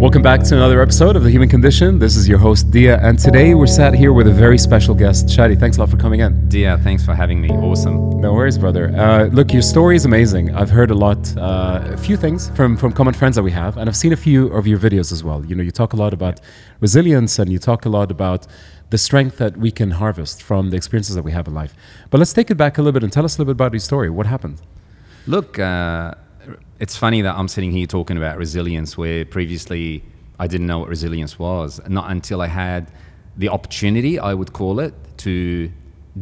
Welcome back to another episode of The Human Condition. This is your host, Dia, and today we're sat here with a very special guest. Shadi, thanks a lot for coming in. Dia, thanks for having me. Awesome. No worries, brother. Uh, look, your story is amazing. I've heard a lot, uh, a few things from, from common friends that we have, and I've seen a few of your videos as well. You know, you talk a lot about resilience and you talk a lot about the strength that we can harvest from the experiences that we have in life. But let's take it back a little bit and tell us a little bit about your story. What happened? Look, uh, it's funny that I'm sitting here talking about resilience where previously I didn't know what resilience was. Not until I had the opportunity, I would call it, to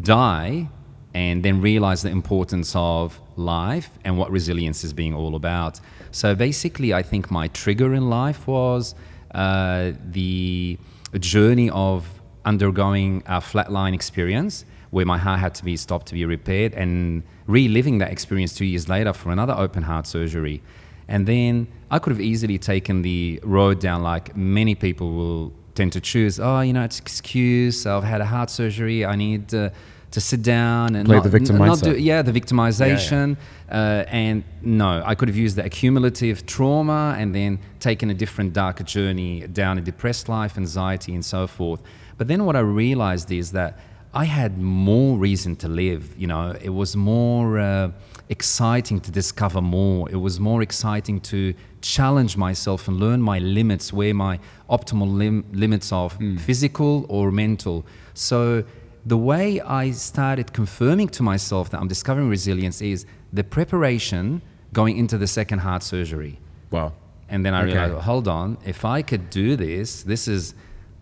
die and then realize the importance of life and what resilience is being all about. So basically, I think my trigger in life was uh, the journey of undergoing a flatline experience where my heart had to be stopped to be repaired and reliving that experience two years later for another open heart surgery. And then I could have easily taken the road down like many people will tend to choose. Oh, you know, it's excuse. I've had a heart surgery. I need uh, to sit down and Play not, the victim n- not mindset. do, yeah, the victimization. Uh, and no, I could have used the accumulative trauma and then taken a different, darker journey down a depressed life, anxiety, and so forth. But then what I realized is that I had more reason to live. You know, it was more uh, exciting to discover more. It was more exciting to challenge myself and learn my limits, where my optimal lim- limits of physical or mental. So the way I started confirming to myself that I'm discovering resilience is the preparation going into the second heart surgery. Wow. And then I Okay. realized, hold on, if I could do this, this is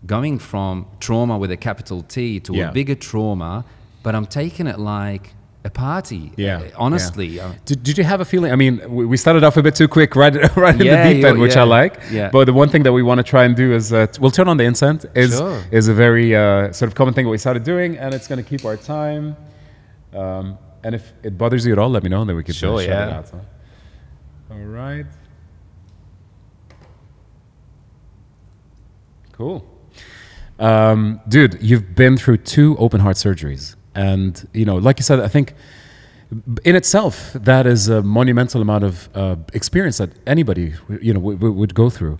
going from trauma with a capital T to Yeah. a bigger trauma, but I'm taking it like a party. Yeah. Uh, honestly. yeah. uh, Did, did you have a feeling? I mean, we started off a bit too quick, right, right in the deep end, which I like. yeah. But the one thing that we want to try and do is uh, we'll turn on the incense. Is Sure. is a very uh, sort of common thing that we started doing, and it's going to keep our time. Um, and if it bothers you at all, let me know, and then we can Sure, shut it yeah. out. huh? All right. Cool. Um, dude, you've been through two open heart surgeries. And, you know, like you said, I think in itself, that is a monumental amount of uh, experience that anybody, you know, would go through.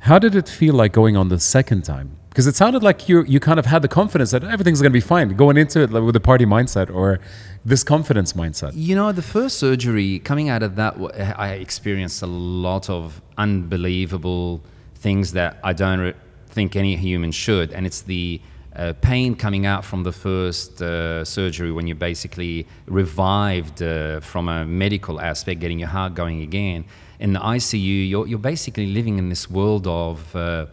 How did it feel like going on the second time? Because it sounded like you you kind of had the confidence that everything's going to be fine going into it with a party mindset or this confidence mindset. You know, the first surgery, coming out of that, I experienced a lot of unbelievable things that I don't think any human should. And it's the uh, pain coming out from the first uh, surgery when you're basically revived uh, from a medical aspect, getting your heart going again. In the ICU, you're, you're basically living in this world of uh,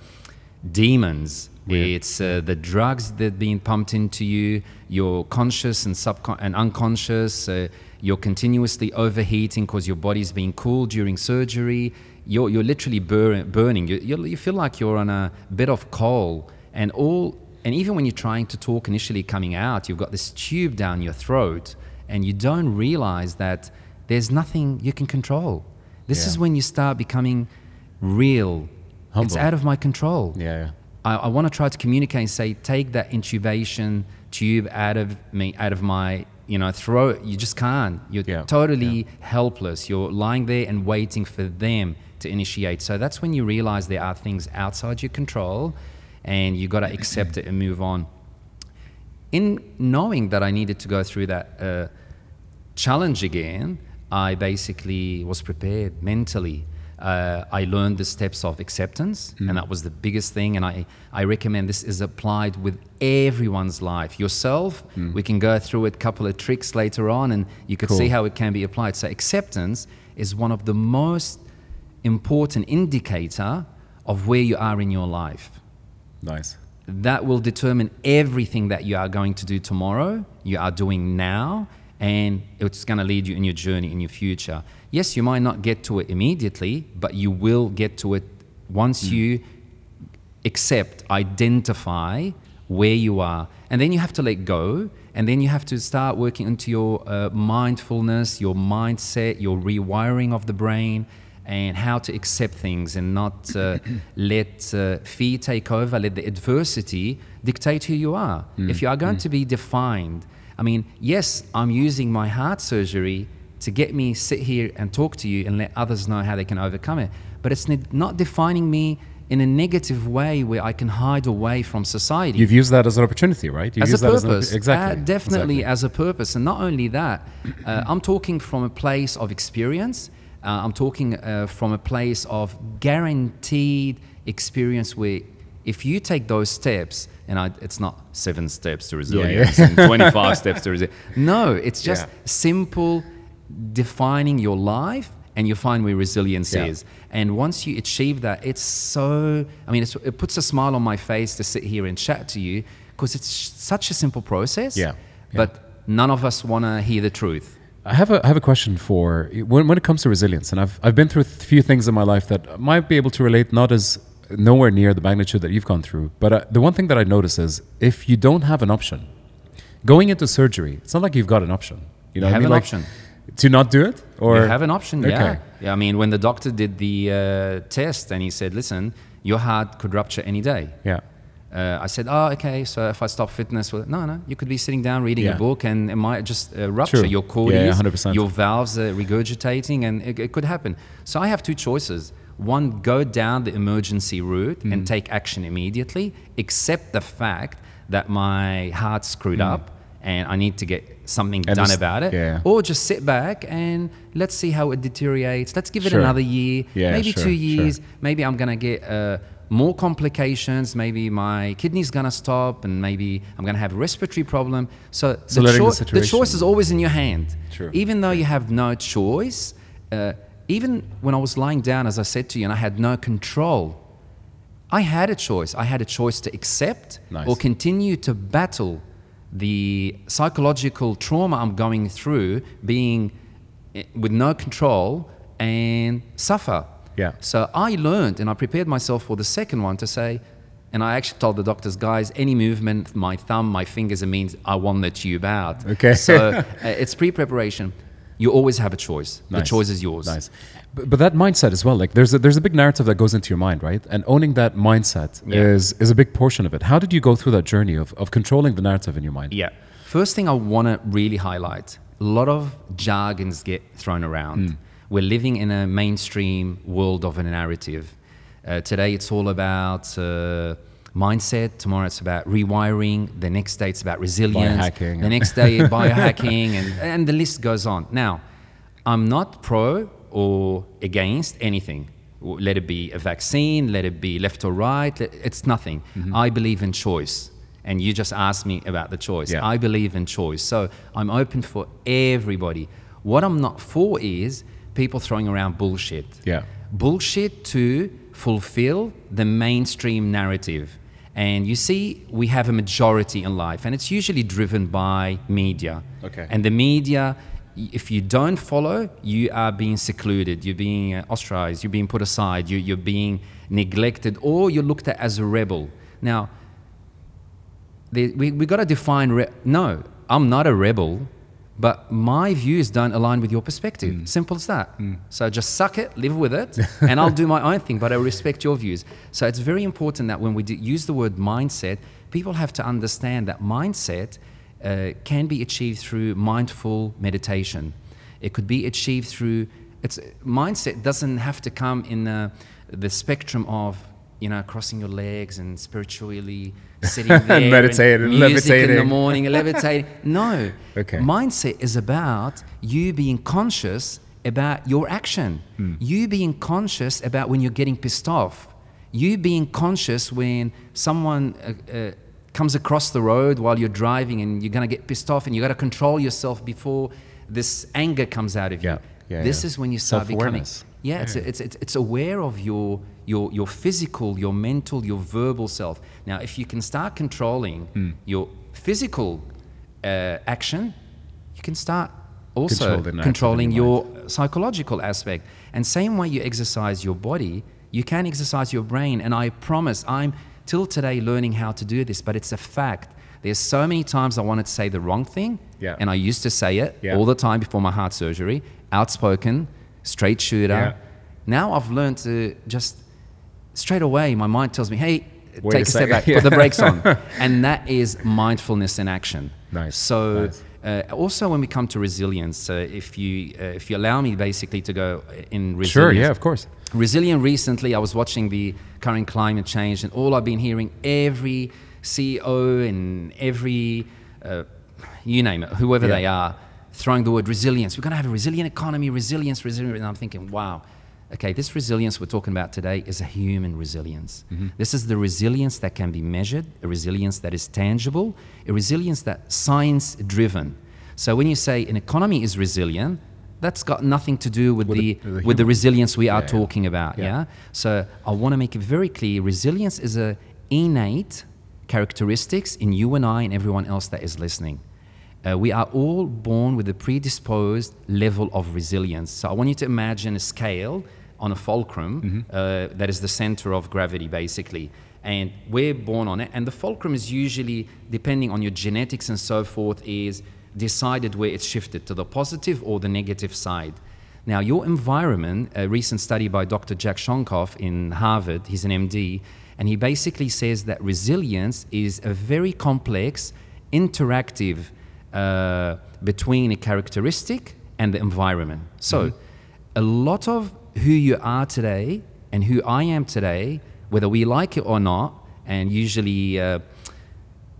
demons. It's uh, the drugs that are being pumped into you. You're conscious and subcon- and unconscious. Uh, you're continuously overheating because your body's being cooled during surgery. You're, you're literally bur- burning. You, you, you feel like you're on a bed of coal, and all. And even when you're trying to talk initially coming out, you've got this tube down your throat, and you don't realize that there's nothing you can control. This Yeah. is when you start becoming real. It's out of my control. Yeah, yeah. I, I want to try to communicate and say, take that intubation tube out of me, out of my, you know, throat. You just can't. You're Yeah, totally helpless. You're lying there and waiting for them to initiate. So that's when you realize there are things outside your control, and you got to accept it and move on. In knowing that I needed to go through that uh, challenge again, I basically was prepared mentally. Uh, I learned the steps of acceptance, and that was the biggest thing. And I, I recommend this is applied with everyone's life. Yourself, we can go through a couple of tricks later on, and you could Cool. see how it can be applied. So acceptance is one of the most important indicator of where you are in your life Nice. that will determine everything that you are going to do tomorrow, you are doing now, and it's going to lead you in your journey in your future. Yes, you might not get to it immediately, but you will get to it once you accept, identify where you are. And then you have to let go. And then you have to start working into your uh, mindfulness, your mindset, your rewiring of the brain, and how to accept things and not uh, let uh, fear take over, let the adversity dictate who you are. If you are going to be defined, I mean, yes, I'm using my heart surgery to get me sit here and talk to you and let others know how they can overcome it, but it's not defining me in a negative way where I can hide away from society. You've used that as an opportunity, right? You've as a used that purpose, an, exactly. Uh, definitely exactly. as a purpose, and not only that, uh, I'm talking from a place of experience. Uh, I'm talking uh, from a place of guaranteed experience where if you take those steps, and I, it's not seven steps to resilience yeah. and 25 steps to resilience. No, it's just Yeah. simple defining your life and you find where resilience Yeah. is. And once you achieve that, it's so, I mean, it's, it puts a smile on my face to sit here and chat to you because it's such a simple process. Yeah. Yeah. But none of us want to hear the truth. I have a I have a question for when when it comes to resilience, and I've I've been through a few things in my life that might be able to relate, not as nowhere near the magnitude that you've gone through. But uh, the one thing that I notice is if you don't have an option, going into surgery, it's not like you've got an option. You know, You what I have mean? an Like, option. to not do it, or you have an option, yeah. Okay. Yeah, I mean, when the doctor did the uh, test and he said, listen, your heart could rupture any day. Yeah. Uh, I said, oh, okay, so if I stop fitness, well, no, no, you could be sitting down reading Yeah. a book and it might just uh, rupture. True. Your Yeah, yeah, 100%. your valves are regurgitating and it, it could happen. So I have two choices. One, go down the emergency route Mm-hmm. and take action immediately, accept the fact that my heart's screwed up and I need to get something Mm. And done about it. yeah. Or just sit back and let's see how it deteriorates. Let's give it Sure. another year, Yeah, maybe sure, two sure. years. Maybe I'm gonna get uh, more complications. Maybe my kidney's gonna stop, and maybe I'm gonna have a respiratory problem. So, So the, letting the the choice is always in your hand. True. Even though you have no choice, uh, even when I was lying down, as I said to you, and I had no control, I had a choice. I had a choice to accept Nice. or continue to battle the psychological trauma I'm going through, being eh, with no control and suffer. Yeah. So I learned and I prepared myself for the second one to say, and I actually told the doctors, guys, any movement, my thumb, my fingers, it means I want the tube out. Okay. So uh, it's pre preparation. You always have a choice. Nice. The choice is yours. Nice. But, but that mindset as well, like there's a, there's a big narrative that goes into your mind, right? And owning that mindset Yeah. is is a big portion of it. How did you go through that journey of, of controlling the narrative in your mind? Yeah. First thing I want to really highlight a lot of jargons get thrown around. We're living in a mainstream world of a narrative. Uh, today it's all about uh, mindset. Tomorrow it's about rewiring. The next day it's about resilience. Biohacking. The next day biohacking, and, and the list goes on. Now, I'm not pro or against anything. Let it be a vaccine, let it be left or right, it's nothing. I believe in choice. And you just asked me about the choice. Yeah. I believe in choice. So I'm open for everybody. What I'm not for is people throwing around bullshit. Yeah. Bullshit to fulfill the mainstream narrative. And you see, we have a majority in life, and it's usually driven by media. Okay. And the media, if you don't follow, you are being secluded, you're being uh, ostracized, you're being put aside, you, you're being neglected, or you're looked at as a rebel. Now, the, we we got to define. Re- no, I'm not a rebel, but my views don't align with your perspective. Simple as that. So just suck it, live with it, and I'll do my own thing. But I respect your views. So it's very important that when we use the word mindset, people have to understand that mindset uh, can be achieved through mindful meditation. It could be achieved through. It's mindset doesn't have to come in the, the spectrum of you know crossing your legs and spiritually sitting there meditating, music in the morning, levitating. No. Okay. Mindset is about you being conscious about your action. Hmm. You being conscious about when you're getting pissed off. You being conscious when someone uh, uh, comes across the road while you're driving and you're going to get pissed off and you got to control yourself before this anger comes out of you. Yeah. Yeah, this yeah. is when you start becoming Self-awareness. yeah, it's, it's, it's, it's aware of your, your, your physical, your mental, your verbal self. Now, if you can start controlling Hmm. your physical uh, action, you can start also Control controlling your your psychological aspect. And same way you exercise your body, you can exercise your brain. And I promise, I'm till today learning how to do this, but it's a fact. There's so many times I wanted to say the wrong thing, Yeah. and I used to say it Yeah. all the time before my heart surgery. Outspoken, straight shooter. Yeah. Now I've learned to just straight away, my mind tells me, hey, Wait take a a, step back, Yeah. put the brakes on. and that is mindfulness in action. Nice, So nice. Uh, also, when we come to resilience, uh, if you uh, if you allow me, basically to go in resilience. Sure, yeah, of course. Resilient. Recently, I was watching the current climate change, and all I've been hearing every CEO and every uh, you name it, whoever Yeah. they are, throwing the word resilience. We're going to have a resilient economy, resilience, resilience. And I'm thinking, wow, okay, this resilience we're talking about today is a human resilience. This is the resilience that can be measured, a resilience that is tangible, a resilience that science driven. So when you say an economy is resilient, that's got nothing to do with, With the, the- with the resilience we are Yeah, yeah. talking about. Yeah. Yeah. So I want to make it very clear: resilience is a innate characteristics in you and I and everyone else that is listening. Uh, we are all born with a predisposed level of resilience. So I want you to imagine a scale on a fulcrum uh, that is the center of gravity, basically. And we're born on it. And the fulcrum is usually, depending on your genetics and so forth, is decided where it's shifted to the positive or the negative side. Now, your environment, a recent study by Dr. Jack Shonkoff in Harvard, he's an MD, and he basically says that resilience is a very complex, interactive uh, between a characteristic and the environment. So, a lot of who you are today and who I am today, whether we like it or not, and usually uh,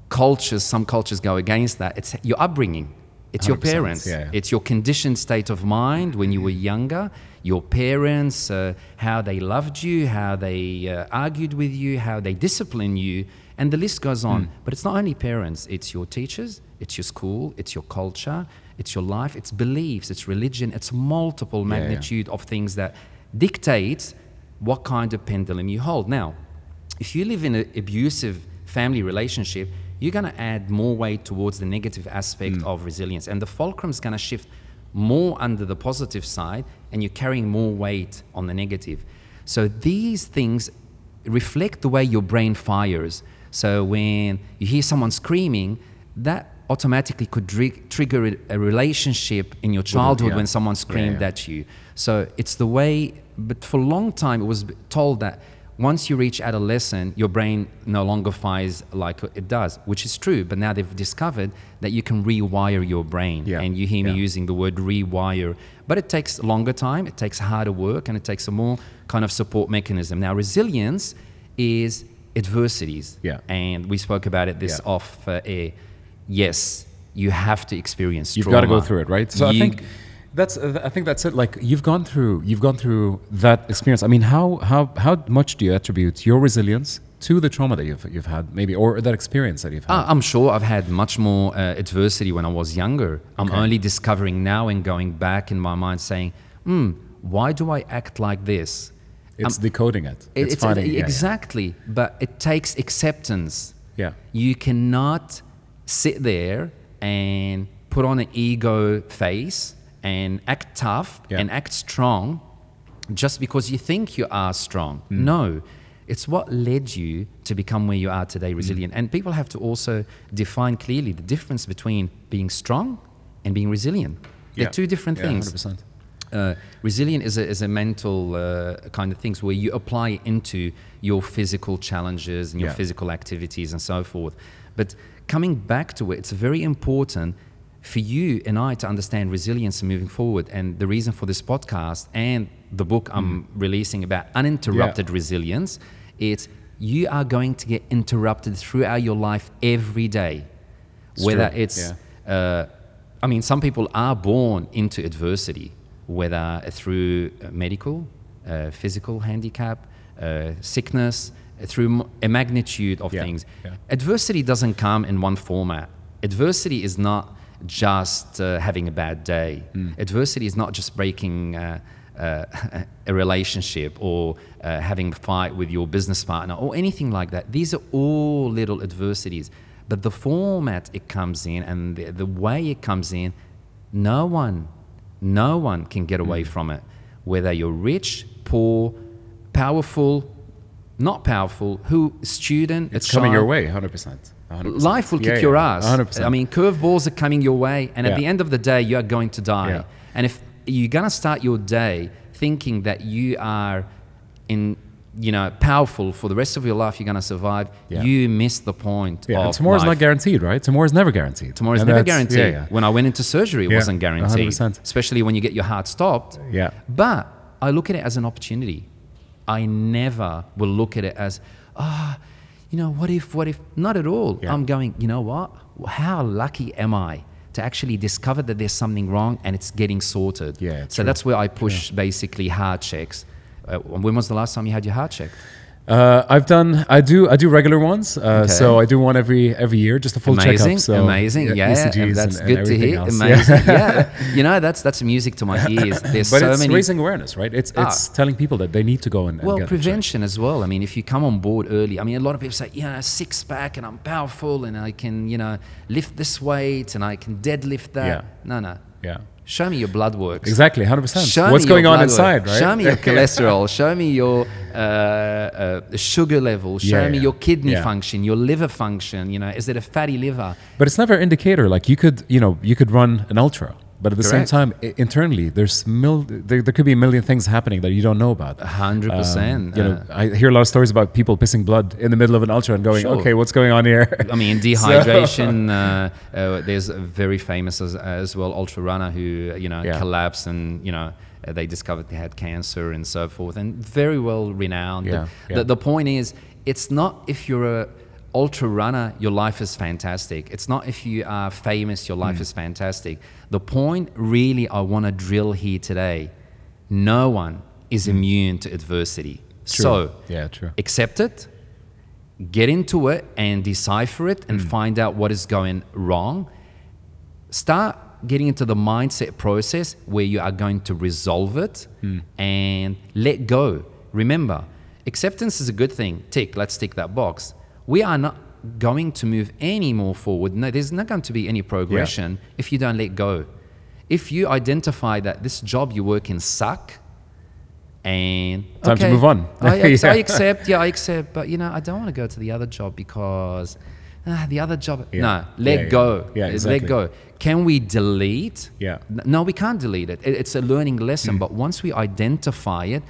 cultures, some cultures go against that, it's your upbringing. It's your 100%, parents. yeah, yeah. It's your conditioned state of mind when you were younger, your parents, uh, how they loved you, how they uh, argued with you, how they disciplined you, and the list goes on. But it's not only parents, it's your teachers, it's your school, it's your culture, it's your life, it's beliefs, it's religion, it's multiple Yeah, yeah. magnitude of things that dictates what kind of pendulum you hold. Now, if you live in an abusive family relationship, you're going to add more weight towards the negative aspect of resilience. And the fulcrum is going to shift more under the positive side, and you're carrying more weight on the negative. So these things reflect the way your brain fires. So when you hear someone screaming, that automatically could trigger a- relationship in your childhood yeah. when someone screamed yeah. at you. So it's the way, but for a long time it was told that once you reach adolescence, your brain no longer fires like it does, which is true. But now they've discovered that you can rewire your brain. Yeah, And you hear me yeah. using the word rewire. But it takes longer time, it takes harder work, and it takes a more kind of support mechanism. Now, resilience is adversities. Yeah. And we spoke about it this Yeah. off uh, air. Yes, you have to experience You've got to go through it, right? So I think that's uh, I think that's it. Like you've gone through you've gone through that experience. I mean, how how how much do you attribute your resilience to the trauma that you've you've had, maybe, or that experience that you've had? Uh, I'm sure I've had much more uh, adversity when I was younger. I'm Okay. only discovering now and going back in my mind saying, hmm, why do I act like this? it's Um, decoding it. it- It's, finding yeah, yeah. exactly, but it takes acceptance. Yeah. You cannot sit there and put on an ego face and act tough Yeah. and act strong just because you think you are strong. Mm. No. It's what led you to become where you are today, Mm. resilient. And people have to also define clearly the difference between being strong and being resilient. They're two different Yeah, things 100%. uh, resilient is a, is a mental uh, kind of things where you apply into your physical challenges and your Yeah. physical activities and so forth. But coming back to it, it's very important for you and I to understand resilience and moving forward. And the reason for this podcast and the book I'm releasing about uninterrupted resilience, it's you are going to get interrupted throughout your life every day. It's Whether true, it's uh, I mean, some people are born into adversity, whether through uh, medical, uh, physical handicap, uh, sickness, uh, through a magnitude of Yeah, things. yeah. Adversity doesn't come in one format. Adversity is not just uh, having a bad day. Hmm. Adversity is not just breaking. Uh, uh, a relationship or uh, having a fight with your business partner or anything like that. These are all little adversities. But the format it comes in and the, the way it comes in, no one, no one can get Mm. away from it. Whether you're rich, poor, powerful, not powerful, who student, It's coming your way, 100%. 100%. Life will Yeah, kick your yeah, ass. 100%. I mean, curveballs are coming your way, and at the end of the day, you are going to die. And if you're gonna start your day thinking that you are in you know, powerful for the rest of your life. You're going to survive. Yeah. You miss the point. Yeah, tomorrow's life. not guaranteed, right? Tomorrow's never guaranteed. Tomorrow's And never guaranteed. Yeah, yeah. When I went into surgery, it wasn't guaranteed. 100%. Especially when you get your heart stopped. Yeah. But I look at it as an opportunity. I never will look at it as, ah, you know, what if, what if? Not at all. Yeah. I'm going, you know what? How lucky am I to actually discover that there's something wrong and it's getting sorted? Yeah, So true. that's where I push basically heart checks. Uh, when was the last time you had your heart checked? Uh, I've done. I do. I do regular ones. Uh, So I do one every every year, just a full amazing, checkup. So amazing. Yeah, ECGs and that's and- good and to hear. else. Amazing. Yeah. you know, that's that's music to my ears. There's But so it's many raising awareness, right? It's it's telling people that they need to go and, Well, prevention as well. I mean, if you come on board early, I mean, a lot of people say, yeah, six pack and I'm powerful and I can, you know, lift this weight and I can deadlift that. Yeah. No, no. Yeah, Show me your blood works. exactly, hundred percent. Show What's going on inside, work. right? Show me your cholesterol. Show me your uh, uh, sugar level. Show Yeah, me yeah. your kidney Yeah. function, your liver function. You know, is it a fatty liver? But it's never an indicator. Like you could, you know, you could run an ultra, but at the Correct. same time, internally, there's mil- there, there could be a million things happening that you don't know about. A hundred Um, percent. You know, I hear a lot of stories about people pissing blood in the middle of an ultra and going, Sure. "Okay, what's going on here?" I mean, dehydration. uh, uh, there's a very famous as, as well ultra runner who you know Yeah. collapsed and you know uh, they discovered they had cancer and so forth, and very well renowned. Yeah, But yeah. The, the point is, it's not if you're a ultra runner, your life is fantastic. It's not if you are famous, your Mm. life is fantastic. The point really I want to drill here today: no one is immune to adversity. Mm. True. So yeah, true. accept it, get into it and decipher it Mm. and find out what is going wrong. Start getting into the mindset process where you are going to resolve it Mm. and let go. Remember, acceptance is a good thing. Tick, let's tick that box. We are not going to move any more forward. No, there's not going to be any progression if you don't let go. If you identify that this job you work in suck, and Time to move on. I, ex- I Yeah. accept, yeah, I accept, but you know, I don't want to go to the other job because ah, the other job. Yeah. No, let Yeah, yeah. go. Yeah, Uh, exactly. Let go. Can we delete? Yeah. No, we can't delete it. It- It's a learning lesson. But once we identify it,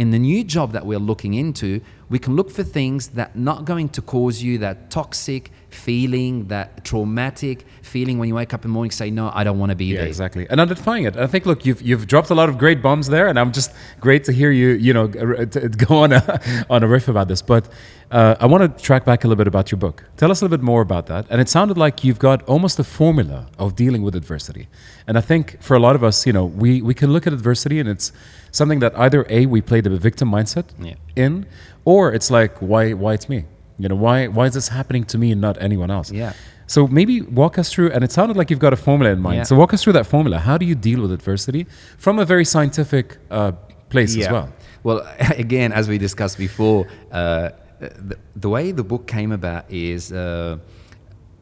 in the new job that we're looking into, we can look for things that not going to cause you that toxic feeling, that traumatic feeling when you wake up in the morning, say, no, I don't want to be Yeah, there. exactly. And identifying it. I think, look, you've you've dropped a lot of great bombs there, and I'm just great to hear you, you know, go on a on a riff about this. But uh, I want to track back a little bit about your book. Tell us a little bit more about that. And it sounded like you've got almost a formula of dealing with adversity. And I think for a lot of us, you know, we we can look at adversity, and it's something that either a we play the victim mindset Yeah. in, or it's like why why it's me. You know, why why is this happening to me and not anyone else? Yeah. So maybe walk us through, and it sounded like you've got a formula in mind. Yeah. So walk us through that formula. How do you deal with adversity from a very scientific uh, place as well? Well, again, as we discussed before, uh, the, the way the book came about is uh,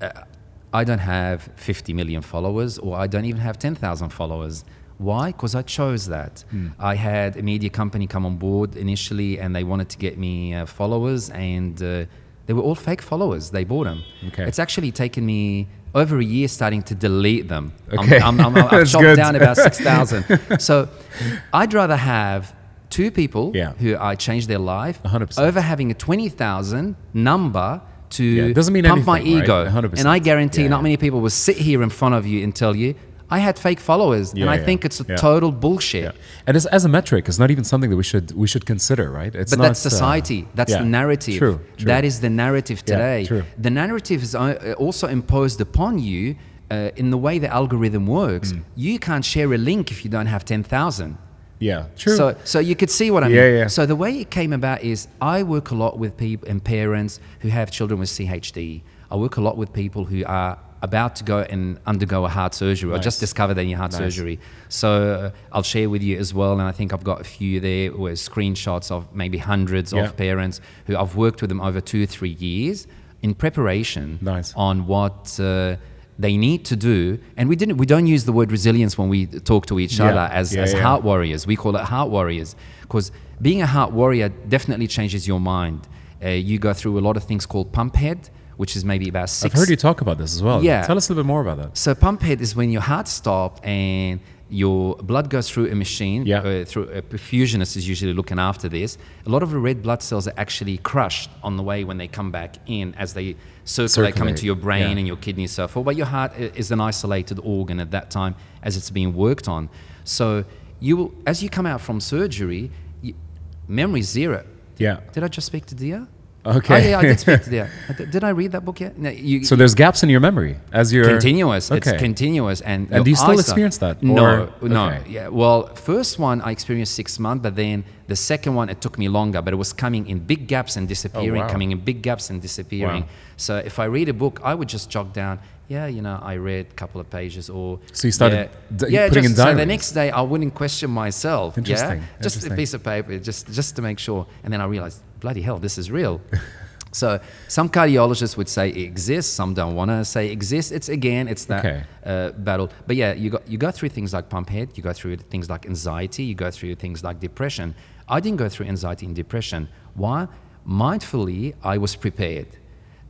uh, I don't have 50 million followers, or I don't even have 10,000 followers. Why? Because I chose that. Hmm. I had a media company come on board initially, and they wanted to get me uh, followers, and uh, they were all fake followers. They bought them. Okay. It's actually taken me over a year starting to delete them. Okay. I'm, I'm, I'm, I've chopped good. down about 6,000. so I'd rather have two people Yeah. who I changed their life 100%. over having a 20,000 number to Yeah, doesn't mean pump my anything, right? ego. 100%. And I guarantee Yeah, not many people will sit here in front of you and tell you, I had fake followers. Yeah, and I yeah. think it's a total bullshit. And as, as a metric, it's not even something that we should we should consider, right? It's But not, that's uh, society. that's yeah. the narrative. True. true. That is the narrative today. true. The narrative is uh, also imposed upon you uh, in the way the algorithm works. Mm. You can't share a link if you don't have 10,000. yeah, true. So, so you could see what I mean. Yeah, yeah. So the way it came about is I work a lot with people and parents who have children with CHD. I work a lot with people who are about to go and undergo a heart surgery or just Nice. discovered they need heart Nice. surgery. So uh, I'll share with you as well, and I think I've got a few there with screenshots of maybe hundreds Yeah. of parents who I've worked with them over two, or three years in preparation Nice. on what. Uh, they need to do, and we didn't. We don't use the word resilience when we talk to each Yeah. other as, Yeah, as yeah. heart warriors. We call it heart warriors because being a heart warrior definitely changes your mind. Uh, you go through a lot of things called pump head, which is maybe about six. I've heard you talk about this as well. Yeah. Tell us a little bit more about that. So pump head is when your heart stops and your blood goes through a machine. Yeah. Uh, through a perfusionist is usually looking after this. A lot of the red blood cells are actually crushed on the way when they come back in as they circulate, come Circulate, into your brain yeah. and your kidneys, so forth. But your heart is an isolated organ at that time as it's being worked on. So you, will- as you come out from surgery, you, memory zero. Yeah. Did I just speak to Dia? Okay. Oh, yeah, I did speak to. I Did I read that book yet? No, you, So there's gaps in your memory as you're continuous. It's continuous, and And do you still eyesight- experience that, No, or- no. okay. Yeah. Well, first one I experienced six months, but then the second one it took me longer, but it was coming in big gaps and disappearing, Oh, wow. coming in big gaps and disappearing. Wow. So if I read a book, I would just jot down. Yeah, you know, I read a couple of pages, or So you started yeah, d- yeah putting in just, so the next day I wouldn't question myself. Interesting, Yeah, just interesting. a piece of paper, just just to make sure, and then I realized, bloody hell, this is real. So some cardiologists would say it exists. Some don't want to say it exists. It's again, it's that Okay. uh, battle. But yeah, you go you go through things like pump head. You go through things like anxiety. You go through things like depression. I didn't go through anxiety and depression. Why? Mindfully, I was prepared.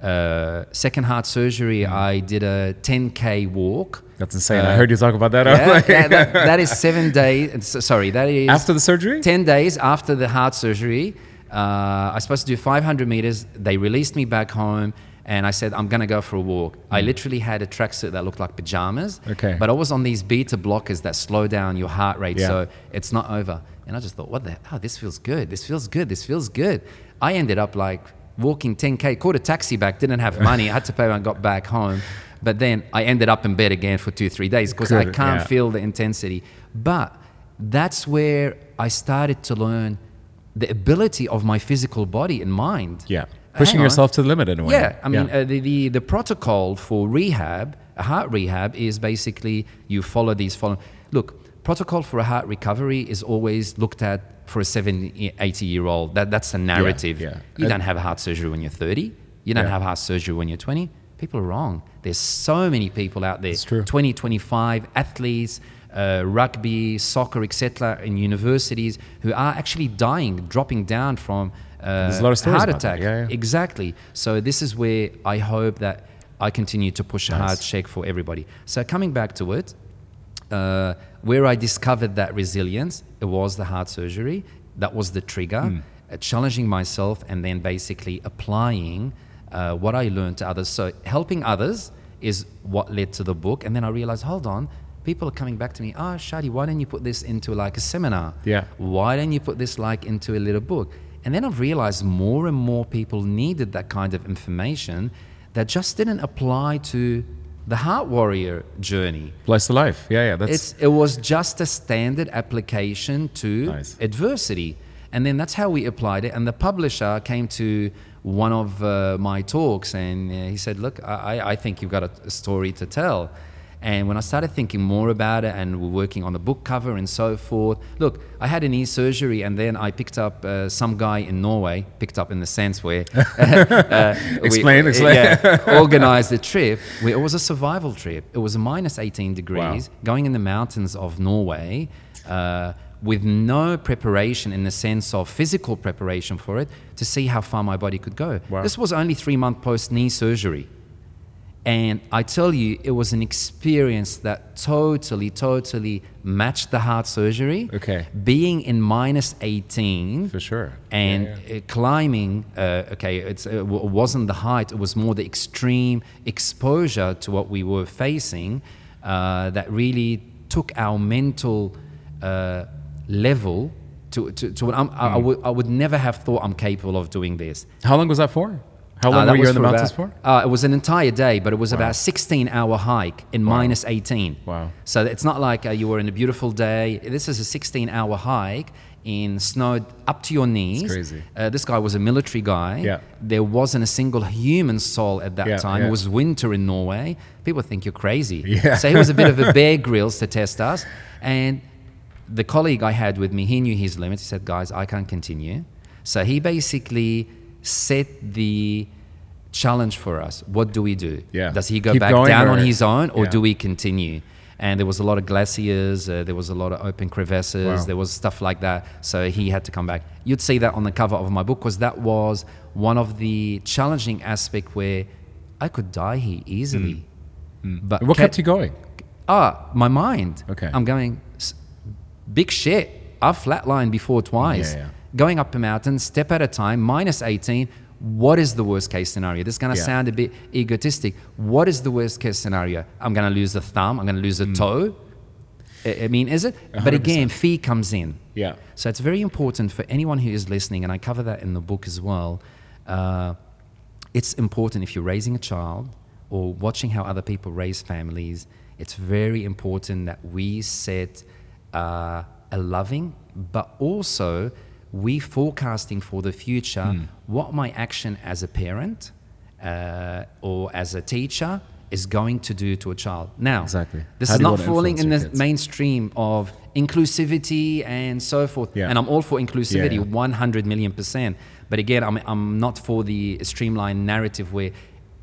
Uh, second heart surgery, Hmm. I did a 10k walk. That's insane. Uh, I heard you talk about that. Yeah, like- yeah, that, that is seven days. Sorry, that is After the surgery? 10 days after the heart surgery, uh, I was supposed to do 500 meters. They released me back home, and I said, I'm going to go for a walk. I literally had a tracksuit that looked like pajamas. Okay. But I was on these beta blockers that slow down your heart rate, Yeah. so it's not over. And I just thought, what the Oh, this feels good. This feels good. This feels good. I ended up like walking 10K, caught a taxi back, didn't have money. I had to pay when I got back home. But then I ended up in bed again for two, three days because I can't yeah. feel the intensity. But that's where I started to learn the ability of my physical body and mind. Yeah. Pushing yourself to the limit in a way. Yeah, I mean, Uh, the, the the protocol for rehab, a heart rehab, is basically you follow these follow. Look, protocol for a heart recovery is always looked at for a 70, 80 year old. That that's the narrative. yeah. You And- don't have heart surgery when you're 30. You don't Yeah. have heart surgery when you're 20. People are wrong. There's so many people out there. It's true. 20, 25 athletes, uh, rugby, soccer, etc., in universities who are actually dying, dropping down from uh, There's a lot of stories heart attack. yeah, yeah. Exactly. So this is where I hope that I continue to push a Nice. hard check for everybody. So coming back to it, uh, where I discovered that resilience, it was the heart surgery. That was the trigger. Hmm. Uh, challenging myself and then basically applying uh, what I learned to others. So helping others is what led to the book. And then I realized, hold on, people are coming back to me. Ah, Shadi, why don't you put this into like a seminar? Yeah. Why don't you put this like into a little book? And then I've realized more and more people needed that kind of information that just didn't apply to the heart warrior journey. Applies to life. Yeah, yeah. That's It's, it was just a standard application to Nice. adversity. And then that's how we applied it. And the publisher came to one of uh, my talks and uh, he said, Look, I, I think you've got a, a story to tell. And when I started thinking more about it and we're working on the book cover and so forth, look, I had a knee surgery and then I picked up uh, some guy in Norway, picked up in the sense where uh, we- Explain, explain. Yeah, organized a trip. Where it was a survival trip. It was minus 18 degrees, going in the mountains of Norway. Uh, with no preparation in the sense of physical preparation for it to see how far my body could go. Wow. This was only three months post knee surgery. And I tell you, it was an experience that totally, totally matched the heart surgery. Okay. Being in minus 18 for sure. and Yeah, yeah. uh, climbing uh, okay it's, uh, it wasn't the height it was more the extreme exposure to what we were facing uh, that really took our mental uh, level to, to, to what I'm, I, I, would, I would never have thought I'm capable of doing this. How long was that for? How Uh, long that were you in the mountains about- for? Uh, it was an entire day, but it was about a 16 hour hike in minus 18. Wow. So it's not like uh, you were in a beautiful day. This is a 16 hour hike in snow up to your knees. crazy. Uh, this guy was a military guy. Yeah. There wasn't a single human soul at that Yeah, time. yeah. It was winter in Norway. People think you're crazy. Yeah. So he was a bit of a Bear Grylls to test us. And the colleague I had with me, he knew his limits. He said, guys, I can't continue. So he basically set the challenge for us. What do we do? Yeah. Does he go Keep back down or- on his own or Yeah. do we continue? And there was a lot of glaciers, uh, there was a lot of open crevasses, Wow. there was stuff like that. So he had to come back. You'd see that on the cover of my book because that was one of the challenging aspect where I could die here easily. But Hmm. What kept- kept you going? Ah, my mind. Okay. I'm going, big shit. I've flatlined before twice. Yeah, yeah. Going up a mountain, step at a time, minus 18. What is the worst case scenario? This is going to Yeah. sound a bit egotistic. What is the worst case scenario? I'm going to lose a thumb. I'm going to lose a Mm. toe. I mean, is it? But again, fear comes in. Yeah. So it's very important for anyone who is listening, and I cover that in the book as well. Uh, it's important if you're raising a child or watching how other people raise families, it's very important that we set uh, a loving, but also we forecasting for the future Hmm. what my action as a parent uh, or as a teacher is going to do to a child. Now, Exactly. this How is not falling in the kids? mainstream of inclusivity and so forth. Yeah. And I'm all for inclusivity, Yeah, yeah. 100 million percent. But again, I'm, I'm not for the streamlined narrative where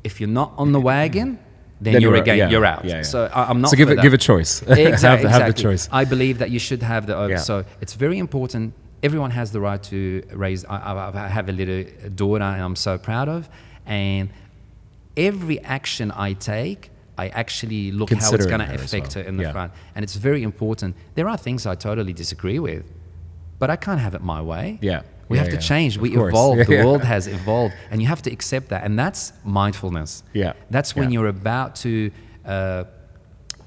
if you're not on the wagon, then, Then you're, you're- again, you're out. So I, I'm not So give it that. give a choice. Exactly. have, the- have the choice. I believe that you should have the. So it's very important. Everyone has the right to raise. I, I, have a little daughter, and I'm so proud of. And every action I take, I actually look how it's going to affect well. her in the Yeah. front. And it's very important. There are things I totally disagree with, but I can't have it my way. Yeah. We Yeah, have to yeah. change. Of We course. evolve. The world has evolved, and you have to accept that. And that's mindfulness. Yeah. That's when you're about to uh,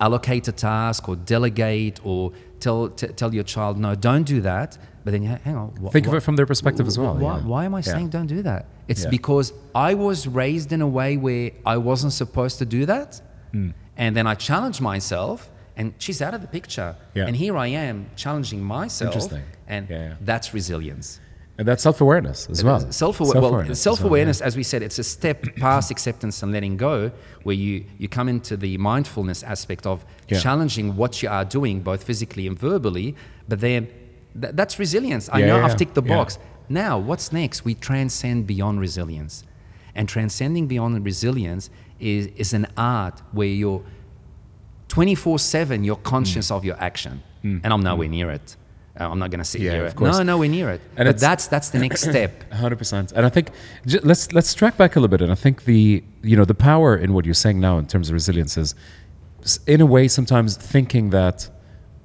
allocate a task or delegate or tell t- tell your child, no, don't do that. But then you hang on. wh- Think of wh- it from their perspective as well, Why, yeah. why am I Yeah. saying don't do that? It's Yeah. because I was raised in a way where I wasn't supposed to do that, Hmm. and then I challenged myself. And she's out of the picture. Yeah. And here I am challenging myself. Interesting. And Yeah, yeah. that's resilience. And that's self awareness as well. Self well, Self-awareness as self well, awareness, as we said, it's a step past acceptance and letting go, where you you come into the mindfulness aspect of Yeah. challenging what you are doing, both physically and verbally. But then th- that's resilience. I Yeah, know yeah, I've ticked the box. Now, what's next? We transcend beyond resilience, and transcending beyond resilience is is an art where you're 24 7 you're conscious of your action and i'm nowhere near it uh, i'm not going to sit Mm. Yeah, here of course. no nowhere near it And but that's that's the next step Hundred percent, and I think j- let's let's track back a little bit. And I think the you know the power in what you're saying now in terms of resilience is, in a way, sometimes thinking that,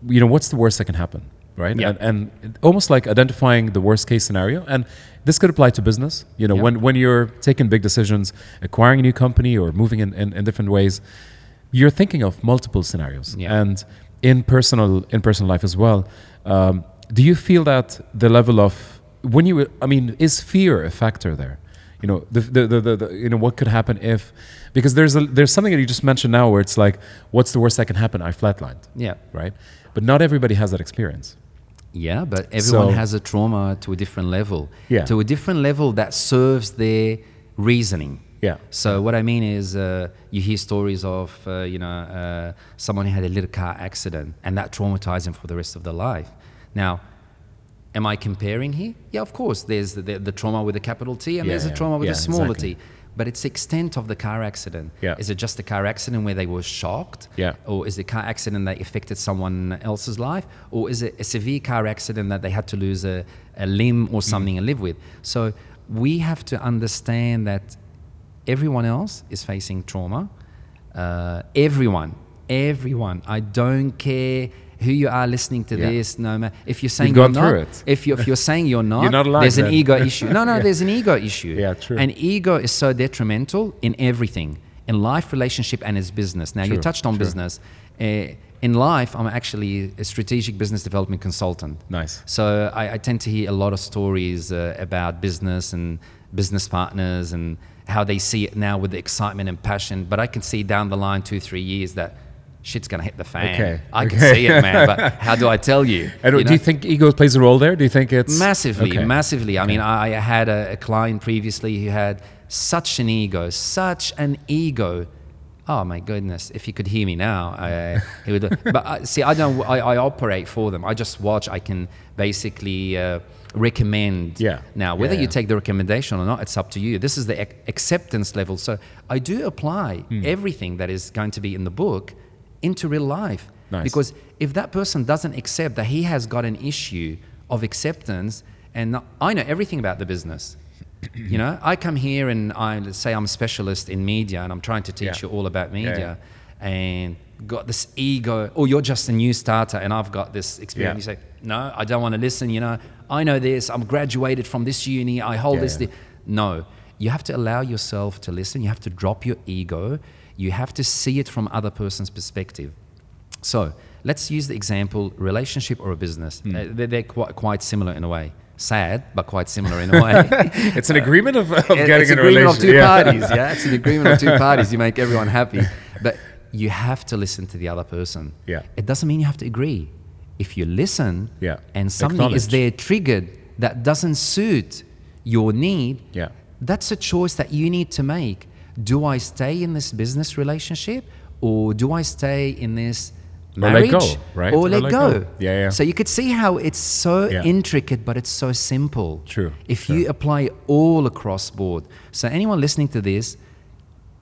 you know, what's the worst that can happen, right? Yeah. And, and almost like identifying the worst case scenario. And this could apply to business. You know, Yeah. when when you're taking big decisions, acquiring a new company or moving in, in, in different ways, you're thinking of multiple scenarios. Yeah. And in personal in personal life as well. Um, do you feel that the level of when you I mean is fear a factor there? You know the the, the, the, the you know what could happen if because there's a there's something that you just mentioned now where it's like what's the worst that can happen? I flatlined. yeah Right. But not everybody has that experience. Yeah, but everyone So- has a trauma to a different level. Yeah. To a different level that serves their reasoning. Yeah. So what I mean is, uh, you hear stories of, uh, you know, uh, someone who had a little car accident, and that traumatized them for the rest of their life. Now, am I comparing here? Yeah, of course. There's the, the, the trauma with a capital T, and Yeah, there's a yeah. trauma with Yeah, a smaller exactly. T. But it's the extent of the car accident. Yeah. Is it just a car accident where they were shocked? Yeah. Or is it a car accident that affected someone else's life? Or is it a severe car accident that they had to lose a, a limb or something and live with? So we have to understand that everyone else is facing trauma. Uh, everyone, everyone. I don't care who you are listening to Yeah. this. No matter if you're saying You've you're not, if you're, if you're saying you're not, not alive there's an ego issue. No, no, Yeah. there's an ego issue. Yeah, true. And ego is so detrimental in everything, in life, relationship, and its business. Now you True, touched on true. business. Uh, in life, I'm actually a strategic business development consultant. Nice. So I, I tend to hear a lot of stories uh, about business and business partners and how they see it now with the excitement and passion. But I can see down the line, two, three years, that shit's gonna hit the fan. Okay, I can see it, man. But how do I tell you? And You do you think ego plays a role there? Do you think it's Massively, Okay. massively. I mean, I, had a, a client previously who had such an ego, such an ego. Oh my goodness! If you could hear me now, I, he would. But uh, see, I don't. I, I operate for them. I just watch. I can basically uh, recommend. Yeah. Now, whether Yeah, you yeah. take the recommendation or not, it's up to you. This is the ac- acceptance level. So I do apply Hmm. everything that is going to be in the book into real life. Nice. Because if that person doesn't accept that he has got an issue of acceptance, and not- I know everything about the business. you know, I come here and I say I'm a specialist in media and I'm trying to teach Yeah. you all about Yeah, media, and got this ego, or you're just a new starter and I've got this experience. Yeah. You say, no, I don't want to listen. You know, I know this. I'm graduated from this uni. I hold Yeah, this. yeah. No, you have to allow yourself to listen. You have to drop your ego. You have to see it from other person's perspective. So let's use the example relationship or a business. Hmm. Uh, they're, they're quite, quite similar in a way. Sad, but quite similar in a way. It's an agreement of, of It- getting it's in a agreement of two Yeah. parties. Yeah, it's an agreement of two parties. You make everyone happy, but you have to listen to the other person. Yeah. it doesn't mean you have to agree. If you listen, Yeah. and something is there triggered that doesn't suit your need, Yeah. that's a choice that you need to make. Do I stay in this business relationship, or do I stay in this? Or let marriage, go, right? Or Or let, let go. go. Yeah, yeah. So you could see how it's so Yeah. intricate, but it's so simple. True, If true. you apply all across board. So anyone listening to this,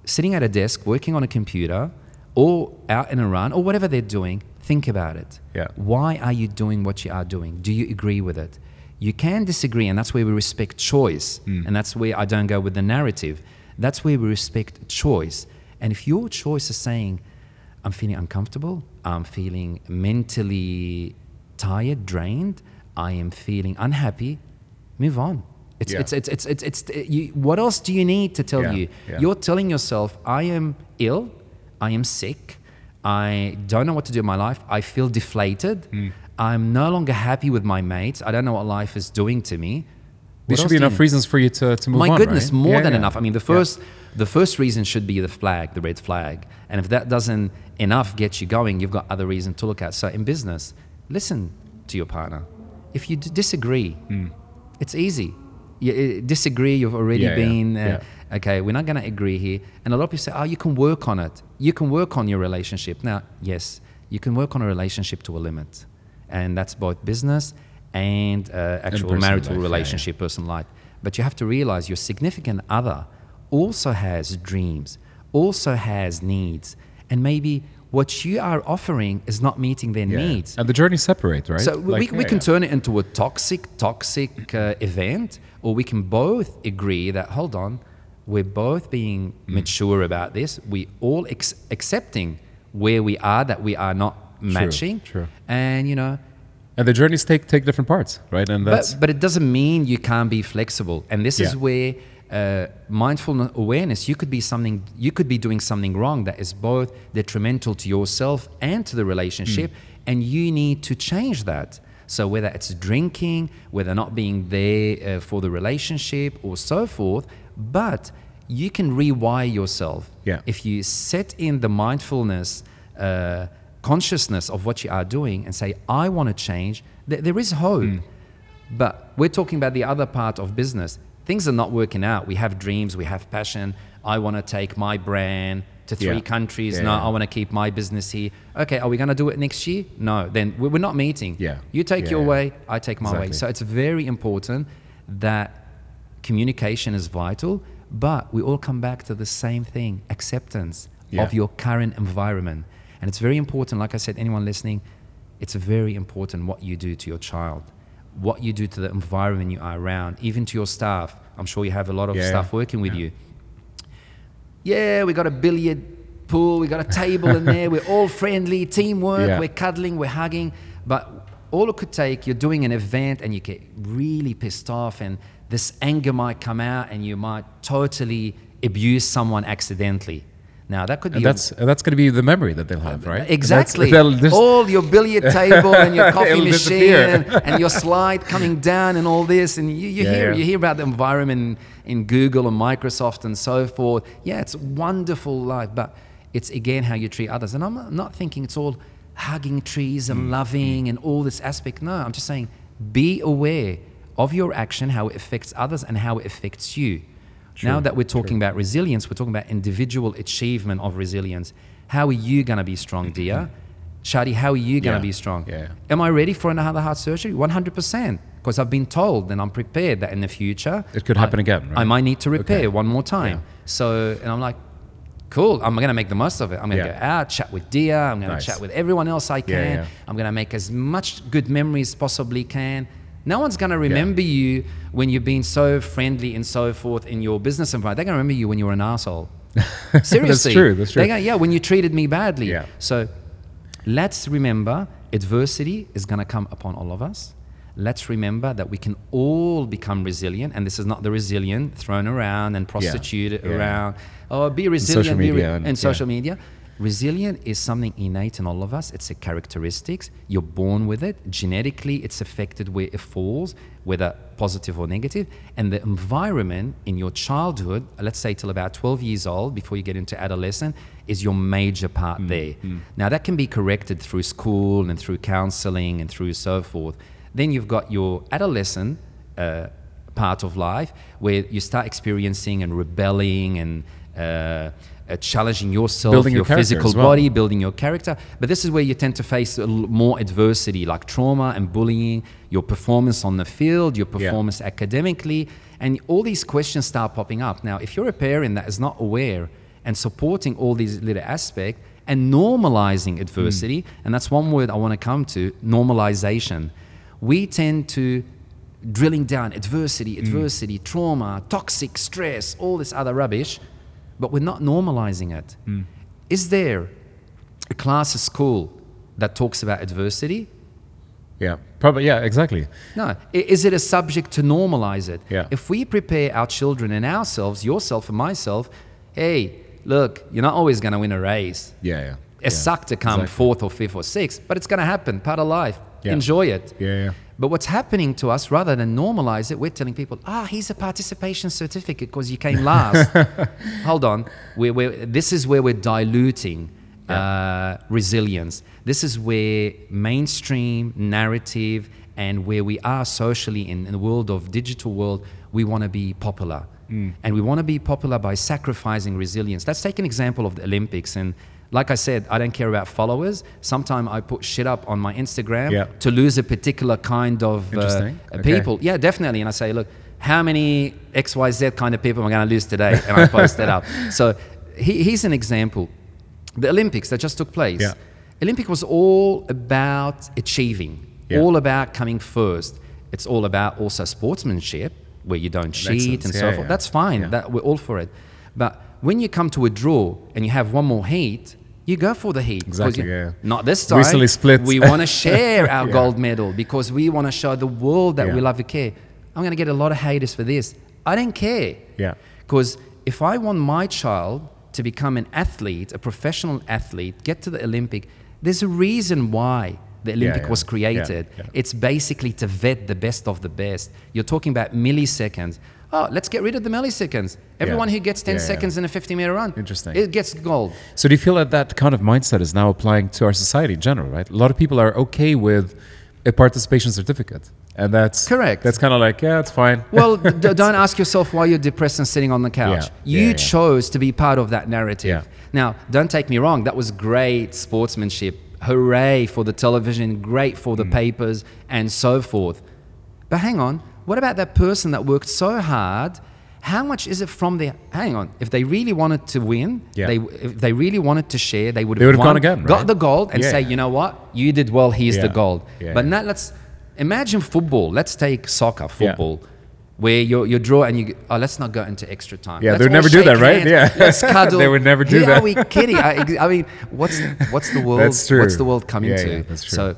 sitting at a desk, working on a computer, or out in a run, or whatever they're doing, think about it. Yeah. Why are you doing what you are doing? Do you agree with it? You can disagree, and that's where we respect choice. Hmm. And that's where I don't go with the narrative. That's where we respect choice. And if your choice is saying, I'm feeling uncomfortable, I'm feeling mentally tired, drained, I am feeling unhappy, move on. It's, Yeah. it's, it's, it's, it's, it's, you, what else do you need to tell Yeah, you? yeah. You're telling yourself, I am ill, I am sick, I don't know what to do in my life, I feel deflated, Hmm. I'm no longer happy with my mates, I don't know what life is doing to me. There should be enough reasons for you to, to move My on. My goodness, right? more Yeah, than yeah. enough. I mean, the Yeah. first the first reason should be the flag, the red flag. And if that doesn't enough get you going, you've got other reasons to look at. So in business, listen to your partner. If you d- disagree, it's easy. You disagree, you've already. Yeah, yeah, been uh, yeah. okay. We're not going to agree here. And a lot of people say, "Oh, you can work on it. You can work on your relationship." Now, yes, you can work on a relationship to a limit, and that's both business and uh, actual personal marital life, yeah, yeah. relationship, personal life. But you have to realize your significant other also has dreams, also has needs, and maybe what you are offering is not meeting their Yeah. needs. And the journeys separate, right? So we, Like, we yeah, can turn it into a toxic, toxic uh, event, or we can both agree that hold on, we're both being Mm. mature about this. We all ex- accepting where we are that we are not matching, true. and you know, And the journeys take take different parts, right? And that's but, but it doesn't mean you can't be flexible. And this is where uh, mindfulness awareness, you could be something, you could be doing something wrong that is both detrimental to yourself and to the relationship, Mm. and you need to change that. So whether it's drinking, whether not being there uh, for the relationship or so forth, but you can rewire yourself. Yeah. If you set in the mindfulness uh, consciousness of what you are doing and say, I want to change, th- there is hope. Mm. But we're talking about the other part of business. Things are not working out. We have dreams, we have passion. I want to take my brand to three Yeah. countries. Yeah, no, yeah. I want to keep my business here. Okay, are we going to do it next year? No, then we- we're not meeting. Yeah. You take your way, I take my way. So it's very important that communication is vital, but we all come back to the same thing acceptance of your current environment. And it's very important, like I said, anyone listening, it's very important what you do to your child, what you do to the environment you are around, even to your staff. I'm sure you have a lot of Yeah, staff working with Yeah. you. Yeah, we got a billiard pool, we got a table in there, we're all friendly, teamwork, Yeah. we're cuddling, we're hugging. But all it could take, you're doing an event and you get really pissed off, and this anger might come out, and you might totally abuse someone accidentally. Now, that could be and that's and that's going to be the memory that they'll have, right? Exactly. Just- all your billiard table and your coffee machine and, and your slide coming down and all this. And you, you Yeah, hear yeah. you hear about the environment in, in Google and Microsoft and so forth. Yeah, it's wonderful life, but it's again how you treat others. And I'm not- thinking it's all hugging trees Mm, and loving and all this aspect. No, I'm just saying be aware of your action, how it affects others and how it affects you. Now that we're talking about resilience, we're talking about individual achievement of resilience. How are you going to be strong, mm-hmm. dear? Shadi, how are you going to Yeah, be strong? yeah. Am I ready for another heart surgery? 100%. Because I've been told and I'm prepared that in the future, It could I- happen again, I might need to repair Okay. one more time. Yeah. So, and I'm like, cool, I'm going to make the most of it. I'm going to Yeah. go out, chat with Dia, I'm going to chat with everyone else I can. I'm going to make as much good memories as possibly can. No one's going to remember you when you've been so friendly and so forth in your business environment. They're going to remember you when you were an asshole. Seriously, that's true, that's true. Yeah, when you treated me badly. Yeah. So let's remember adversity is going to come upon all of us. Let's remember that we can all become resilient, and this is not the resilient thrown around and prostituted Yeah. around. Oh, be resilient, social be re- and- and social yeah. media. Resilient is something innate in all of us. It's a characteristics. You're born with it. Genetically, it's affected where it falls, whether positive or negative. And the environment in your childhood, let's say till about 12 years old, before you get into adolescent, is your major part Mm, there. Now, that can be corrected through school and through counseling and through so forth. Then you've got your adolescent uh, part of life where you start experiencing and rebelling and uh, uh, challenging yourself, Building your your, physical well. body, building your character. But this is where you tend to face more adversity, like trauma and bullying, your performance on the field, your performance academically, and all these questions start popping up. Now, if you're a parent that is not aware and supporting all these little aspects and normalizing adversity, and that's one word I want to come to normalization. We tend to drilling down adversity, adversity, trauma, toxic stress, all this other rubbish, but we're not normalizing it. Hmm. Is there a class at school that talks about adversity? Yeah, probably. Yeah, exactly. No. Is it a subject to normalize it? Yeah. If we prepare our children and ourselves, yourself and myself, hey, look, you're not always going to win a race. Yeah, yeah. It sucked to come exactly. fourth or fifth or sixth, but it's going to happen, part of life. Yeah. Enjoy it. Yeah, yeah. But what's happening to us, rather than normalize it, we're telling people, ah, here's a participation certificate because you came last. Hold on. We're, we're, this is where we're diluting uh, resilience. This is where mainstream narrative and where we are socially in, in the world of digital world, we want to be popular. And we want to be popular by sacrificing resilience. Let's take an example of the Olympics. And like I said, I don't care about followers. Sometimes I put shit up on my Instagram Yeah. to lose a particular kind of uh, uh, Okay. people. Yeah, definitely. And I say, look, how many XYZ kind of people am I going to lose today? And I post that up. So he, here's an example. The Olympics that just took place. Yeah. Olympic was all about achieving, Yeah. all about coming first. It's all about also sportsmanship, where you don't cheat and Yeah, so forth. That's fine. That we're all for it. But when you come to a draw and you have one more heat, you go for the heat. Exactly, you- yeah. Not this time. Recently split. We want to share our Yeah. gold medal because we want to show the world that we love and care. I'm going to get a lot of haters for this. I don't care. Yeah. Because if I want my child to become an athlete, a professional athlete, get to the Olympic, there's a reason why the Olympic yeah. was Yeah, created. yeah. It's basically to vet the best of the best. You're talking about milliseconds. Oh, let's get rid of the milliseconds. Everyone who gets 10 Yeah, yeah. seconds in a 50 meter run, Interesting. it gets gold. So do you feel that that kind of mindset is now applying to our society in general, right? A lot of people are okay with a participation certificate, and that's Correct. That's kind of like, yeah, it's fine. Well, don't ask yourself why you're depressed and sitting on the couch. Yeah, You yeah, yeah. chose to be part of that narrative. Yeah. Now, don't take me wrong, that was great sportsmanship. Hooray for the television, great for the mm. papers, and so forth. But hang on, what about that person that worked so hard? How much is it from their? Hang on, if they really wanted to win, Yeah. they if they really wanted to share, they would They have would have gone again, got the gold, and Yeah. say, you know what, you did well. Here's the gold. Yeah, but yeah. now let's imagine football. Let's take soccer, football, where you you draw and you oh let's not go into extra time. Yeah, Let's they would never do that, right? hands. Yeah. let's cuddle. They would never do Who that. Are we kidding? I, I mean, what's what's the world? That's true. What's the world coming Yeah, to? yeah, that's true. So,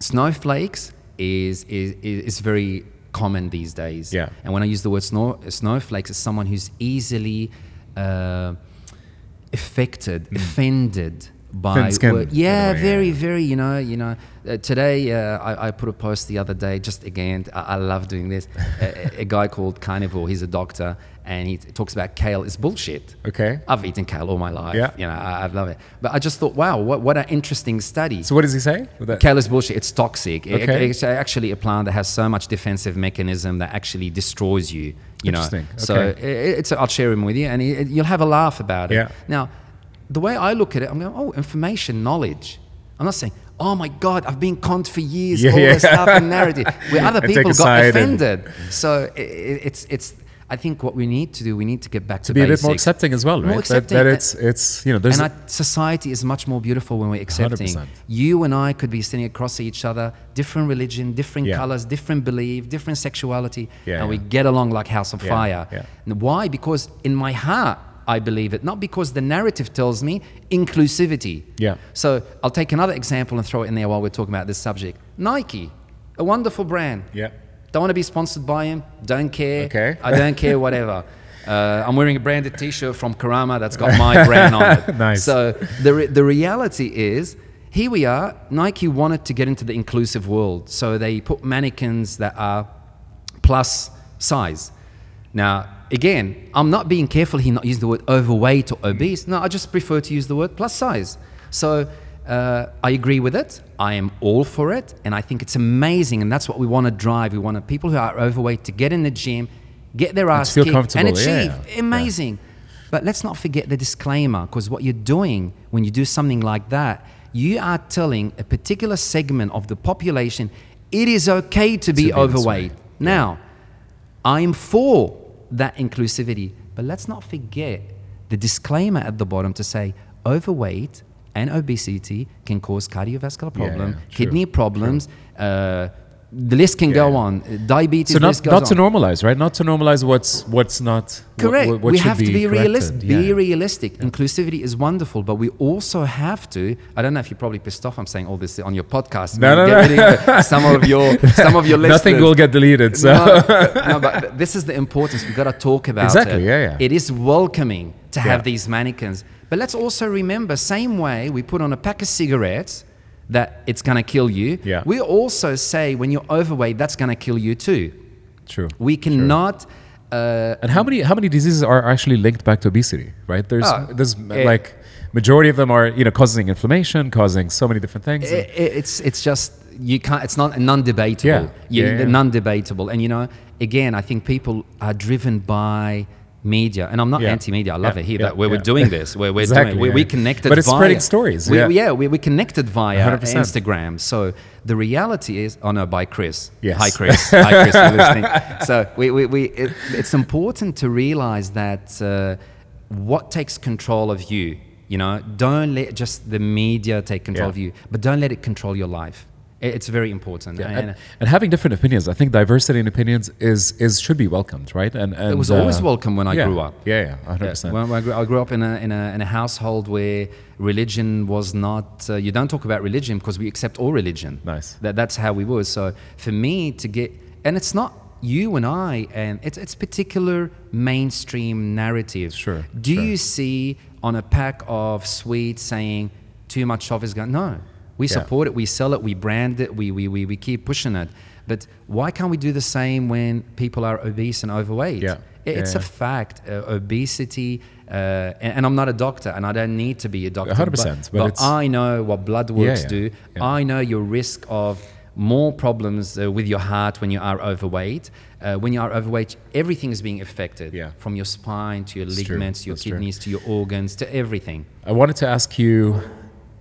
snowflakes is is is very common these days. Yeah. And when I use the word snow snowflakes, it's someone who's easily uh, affected, offended by yeah, way, very yeah. very you know you know uh, today uh, I, I put a post the other day just again I, I love doing this a, a- guy called carnivore he's a doctor and he t- talks about kale is bullshit Okay. I've eaten kale all my life Yeah. you know I, I love it but I just thought wow what, what an interesting study So what does he say? That? Kale is bullshit. It's toxic. It- Okay. it's actually a plant that has so much defensive mechanism that actually destroys you. You know. Interesting. So Okay. it, it's. I'll share him with you, and it, you'll have a laugh about it. Yeah. Now, the way I look at it, I'm going, oh, information, knowledge. I'm not saying, oh my God, I've been conned for years, Yeah, all yeah. this stuff and narrative. Where other people got side and- offended. So i i- it's it's. I think what we need to do, we need to get back to, to be a bit more accepting as well, right? More That- accepting. That, it's uh, it's you know there's And our society is much more beautiful when we're accepting. 100%. You and I could be sitting across each other, different religion, different Yeah. colors, different belief, different sexuality, Yeah, and we get along like house on fire. yeah. And Why? Because in my heart, I believe it. Not because the narrative tells me inclusivity. Yeah. So I'll take another example and throw it in there while we're talking about this subject. Nike, a wonderful brand. Yeah. Don't want to be sponsored by him. Don't care. Okay. I don't care, whatever. Uh, I'm wearing a branded T-shirt from Karama that's got my brand on it. Nice. So the re- the reality is, here we are. Nike wanted to get into the inclusive world, so they put mannequins that are plus size. Now, again, I'm not being careful here not use the word overweight or obese. No, I just prefer to use the word plus size. So uh, I agree with it. I am all for it, and I think it's amazing, and that's what we want to drive. We want people who are overweight to get in the gym, get their ass kicked, and. Yeah, achieve. yeah. Amazing. But let's not forget the disclaimer, because what you're doing when you do something like that, you are telling a particular segment of the population it is okay to be be overweight. Now, I'm for that inclusivity, but let's not forget the disclaimer at the bottom to say overweight and obesity can cause cardiovascular Yeah, problem, yeah, true, kidney problems. Uh, the list can Yeah, go on. Diabetes. So not, not to on. normalize, right? Not to normalize what's what's not Correct. What, what we have to be realistic. Be Yeah. realistic. Inclusivity is wonderful, but we also have to. I don't know if you're probably pissed off. I'm saying all this on your podcast. No, no, no. rid of it. Some of your some of your listeners. Nothing will get deleted. So no, no, but this is the importance. We've got to talk about Exactly, it. yeah, yeah. It is welcoming to have these mannequins. But let's also remember, same way we put on a pack of cigarettes that it's going to kill you. Yeah. We also say when you're overweight, that's going to kill you too. true. We cannot. Uh, And how many how many diseases are actually linked back to obesity? Right? There's Oh, there's eh. like majority of them are you know causing inflammation, causing so many different things. I- I- it's it's just you can't it's not non-debatable Yeah. You- Yeah, yeah. non-debatable and you know again i think people are driven by media and i'm not Yeah. anti-media i love Yeah, it here yeah, where yeah. we're doing this where we're Exactly, doing we, yeah. we connected But it's via, spreading stories, we, yeah. yeah we, we connected via 100%. instagram so the reality is oh no by chris Yes. hi chris hi chris you're listening so we, we, we it, it's important to realize that uh, what takes control of you you know don't let just the media take control of you but don't let it control your life It- it's very important Yeah, and, and, having different opinions, I think diversity in opinions is is should be welcomed, right? And, and it was always uh, welcome when i yeah, grew up Yeah, yeah, hundred Yeah, percent. When I grew, I grew up in a, in, a, in a household where religion was not, uh, you don't talk about religion because we accept all religion. Nice. That, that's how we were. So for me to get, and it's not you and I, and it's, it's particular mainstream narrative. Sure, Do sure. you see on a pack of sweets saying too much of is going? No. We Yeah. support it, we sell it, we brand it, we, we, we, we keep pushing it. But why can't we do the same when people are obese and overweight? Yeah. It's Yeah, a fact. Uh, obesity, uh, and, and I'm not a doctor, and I don't need to be a doctor. 100%, But, but but I know what blood works yeah. do. Yeah. I know your risk of more problems uh, with your heart when you are overweight. Uh, when you are overweight, everything is being affected. Yeah. From your spine to your true. ligaments, to your That's true. kidneys, to your organs, to everything. I wanted to ask you,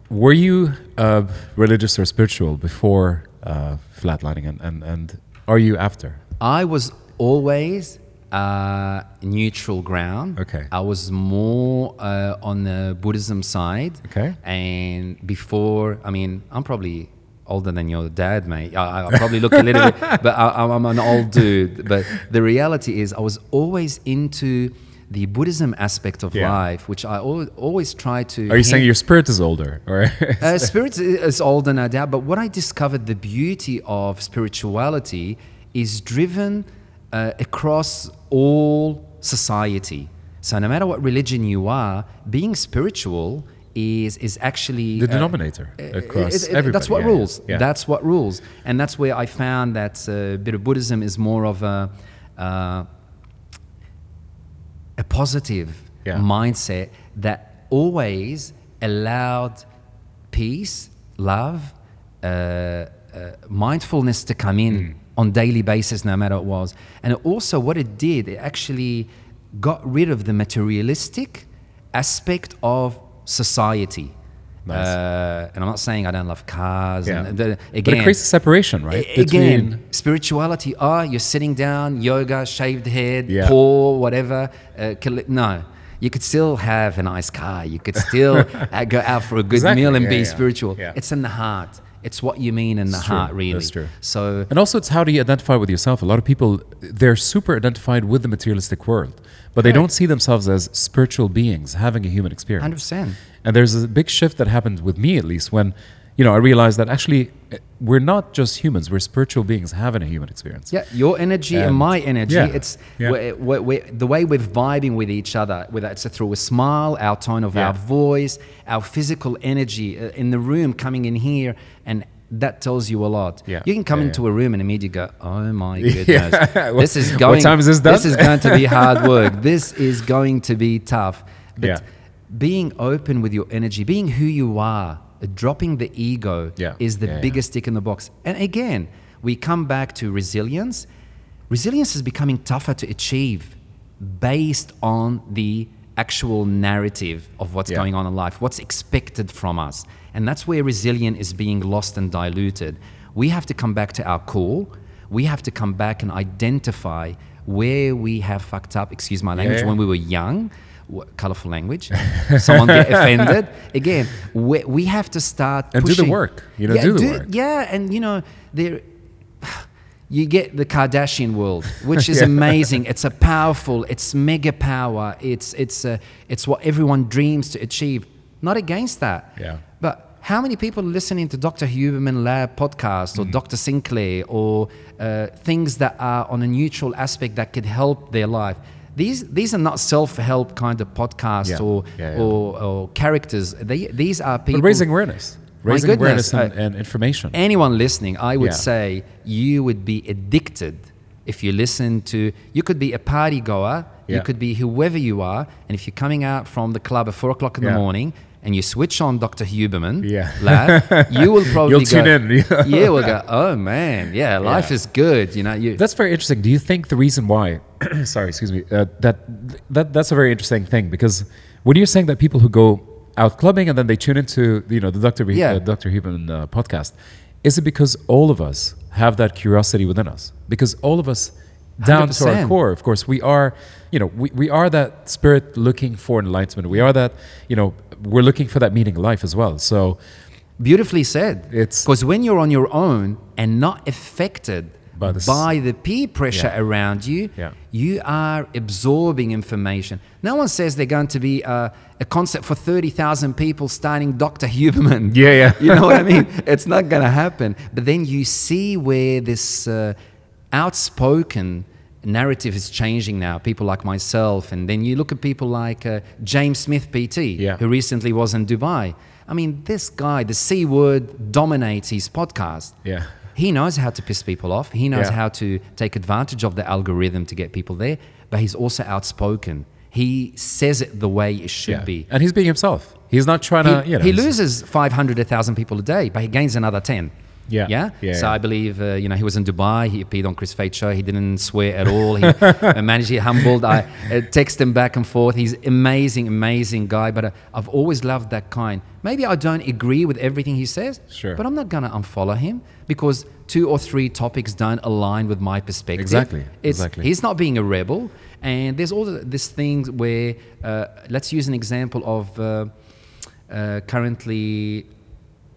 were you uh, religious or spiritual before uh, flatlining, and, and and are you after? I was always uh, neutral ground. Okay. I was more uh, on the Buddhism side. Okay. And before, I mean, I'm probably older than your dad, mate. I, I probably look a little bit, but I, I'm an old dude. But the reality is, I was always into the Buddhism aspect of Yeah. life, which I al- always try to. Are you saying your spirit is older, or uh, spirit is older, no doubt. But what I discovered, the beauty of spirituality is driven uh, across all society. So no matter what religion you are, being spiritual is is actually the uh, denominator across it- it- everybody? That's what Yeah, rules. Yeah. That's what rules, and that's where I found that uh, bit of Buddhism is more of a uh, a positive Yeah. mindset that always allowed peace, love, uh, uh, mindfulness to come in Hmm. on daily basis, no matter what it was. And also, what it did, it actually got rid of the materialistic aspect of society. Nice. Uh, and I'm not saying I don't love cars. Yeah. And the, but it creates a separation, right? Again, spirituality. Ah, you're sitting down, yoga, shaved head, Yeah. poor, whatever. Uh, no, you could still have a nice car. You could still uh, go out for a good Exactly, meal and yeah, be yeah, spiritual. It's in the heart. It's what you mean in the It's true, heart, really. that's true. So And also, it's how do you identify with yourself? A lot of people, they're super identified with the materialistic world, but they don't see themselves as spiritual beings having a human experience. Hundred percent. And there's a big shift that happened with me, at least, when you know I realized that actually eh, we're not just humans; we're spiritual beings having a human experience. Yeah, your energy and, And- my energy. yeah, It's yeah. we're, we're, we're, the way we're vibing with each other, whether it's through a smile, our tone of Yeah. our voice, our physical energy uh, in the room, coming in here, and that tells you a lot. Yeah, You can come yeah, into a room and immediately go, "Oh my goodness, What- this is what going. time is this done?" This is going to be hard work. this is going to be tough." But Yeah. being open with your energy, being who you are, dropping the ego Yeah, is the yeah, yeah. biggest stick in the box. And again, we come back to resilience. Resilience is becoming tougher to achieve based on the actual narrative of what's Yeah. going on in life, what's expected from us. And that's where resilience is being lost and diluted. We have to come back to our core. We have to come back and identify where we have fucked up, excuse my language, yeah. when we were young. Wh- Colorful language. Someone get offended. Again, we, we have to start And do the work. You know, yeah, do the work. Yeah, and you know, there you get the Kardashian world, which is Yeah. amazing. It's a powerful, it's mega power. It's it's uh, it's what everyone dreams to achieve. Not against that. Yeah. But how many people are listening to Dr. Huberman Lab podcast Mm. or Dr. Sinclair or uh, things that are on a neutral aspect that could help their life? These these are not self-help kind of podcasts Yeah. or, Yeah, yeah. or or characters. They these are people But raising awareness, My raising goodness, awareness and, uh, and information. anyone listening, I would Yeah. say you would be addicted if you listen to. You could be a party goer. You could be whoever you are, and if you're coming out from the club at four o'clock in Yeah. the morning and you switch on Dr. Huberman, Yeah. lad, you will probably You'll tune in. yeah, we'll go. Oh man, yeah, life Yeah. is good. You know, you. That's very interesting. Do you think the reason why? sorry, excuse me. Uh, that that that's a very interesting thing because when you're saying that people who go out clubbing and then they tune into you know the Dr. Yeah. uh, Dr. Huberman uh, podcast, is it because all of us have that curiosity within us? Because all of us, down to our core, of course, we are. You know, we, we are that spirit looking for enlightenment. We are that. You know, we're looking for that meaning in life as well. So Beautifully said. It's- because when you're on your own and not affected By the by the peer pressure Yeah. around you, Yeah. you are absorbing information. No one says they're going to be a, a concert for 30,000 people starting Dr. Huberman. Yeah, yeah. you know what I mean? It's not going to happen. But then you see where this uh, outspoken narrative is changing now. People like myself, and then you look at people like uh, James Smith, PT, Yeah. who recently was in Dubai. I mean, this guy, the C word dominates his podcast. Yeah. He knows how to piss people off. He knows Yeah. how to take advantage of the algorithm to get people there, but he's also outspoken. He says it the way it should yeah. be. and he's being himself. He's not trying He, to. You know, he loses 500, 1,000 people a day, but he gains another 10. Yeah. Yeah. Yeah, so. I believe, uh, you know, he was in Dubai. He appeared on Kris Fade show. He didn't swear at all. He uh, managed. He humbled. I uh, text him back and forth. He's amazing, amazing guy. But uh, I've always loved that kind. Maybe I don't agree with everything he says. Sure. But I'm not gonna unfollow him because two or three topics don't align with my perspective. Exactly, It's, exactly. He's not being a rebel. And there's all this things where, uh, let's use an example of uh, uh, currently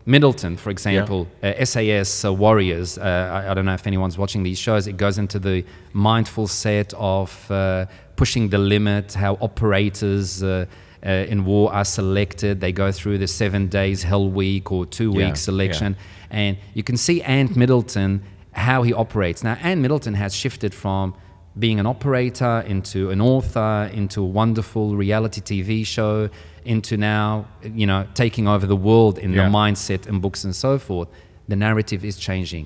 Middleton, for example, uh, SAS uh, Warriors. Uh, I, I don't know if anyone's watching these shows. It goes into the mindful set of uh, pushing the limit, how operators uh, uh, in war are selected. They go through the seven days hell week or two Yeah, week selection. And you can see Ant Middleton, how he operates. Now, Ant Middleton has shifted from being an operator into an author, into a wonderful reality TV show, into now, you know, taking over the world in Yeah. the mindset and books and so forth. The narrative is changing.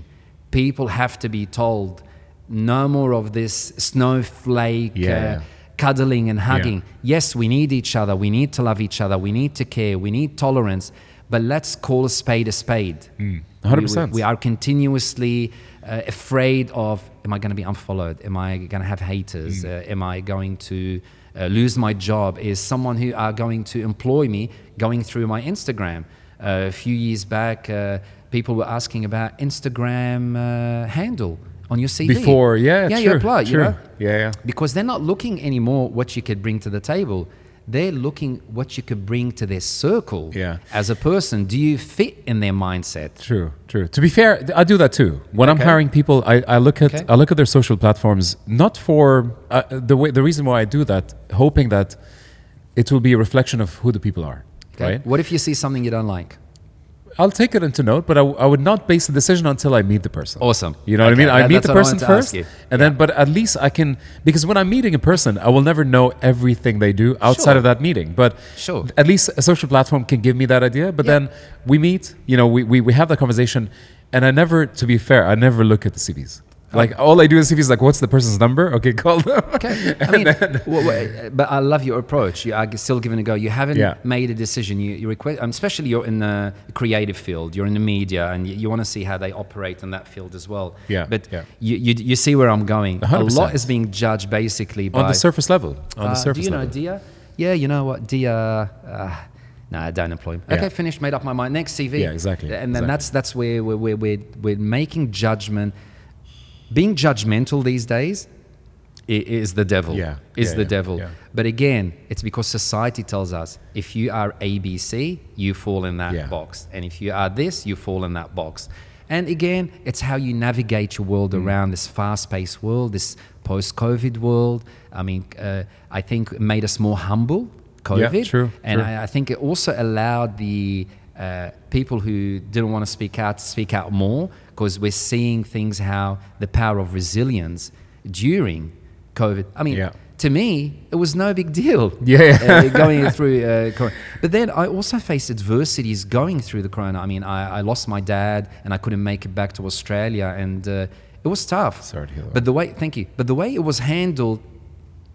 People have to be told no more of this snowflake Yeah. uh, cuddling and hugging. Yes, we need each other. We need to love each other. We need to care. We need tolerance. But let's call a spade a spade. Mm. 100%. We, we are continuously uh, afraid of am I going to be unfollowed? Am I going to have haters? Mm. Uh, am I going to uh, lose my job? Is someone who are going to employ me going through my Instagram? Uh, a few years back, uh, people were asking about Instagram uh, handle on your CV. Before, yeah, yeah, true, you apply, true. you know? Yeah, yeah. because they're not looking anymore what you could bring to the table. They're looking what you could bring to their circle Yeah. as a person. Do you fit in their mindset? True, true. To be fair, I do that too. When I'm hiring people, I, I look at Okay. I look at their social platforms not for uh, the way the reason why I do that, hoping that it will be a reflection of who the people are. Okay? Right. What if you see something you don't like? I'll take it into note, but I, would not base the decision until I meet the person. Awesome. You know what I mean? I that- meet the person wanted to ask first, and then, but at least I can because when I'm meeting a person, I will never know everything they do outside Sure. of that meeting. But Sure. at least a social platform can give me that idea. But Yeah. then we meet, you know, we, we, we have that conversation, and I never, to be fair, I never look at the CVs. Like all I do is CVs is like, what's the person's number? Okay, call them. Okay. I mean, w- w- but I love your approach. You are still giving it a go. You haven't Yeah. made a decision. You, you request, um, especially you're in the creative field. You're in the media, and you, you want to see how they operate in that field as well. Yeah, But yeah. You, you you see where I'm going. A 100%. lot is being judged basically by on the surface level. On Uh, the surface level. Do you know level. Dia? Yeah, you know what? Dia. Uh, no, I don't employ him. Yeah. Okay, finished. Made up my mind. Next CV. Yeah, exactly, And then exactly. that's that's where we're, we're, we're, we're making judgment. Being judgmental these days is the devil. Yeah, Is yeah, the yeah, devil. yeah. But again, it's because society tells us if you are ABC, you fall in that box. And if you are this, you fall in that box. And again, it's how you navigate your world Mm. around this fast paced world, this post COVID world. I mean, uh, I think it made us more humble, COVID. true, And true. I, I think it also allowed the uh, people who didn't want to speak out to speak out more because we're seeing things how the power of resilience during COVID. I mean, Yeah. to me, it was no big deal. Yeah, uh, going through uh, corona. But then I also faced adversities going through the corona. I mean, I, I lost my dad and I couldn't make it back to Australia, and uh, it was tough. Sorry to hear that. But the way, thank you. But the way it was handled,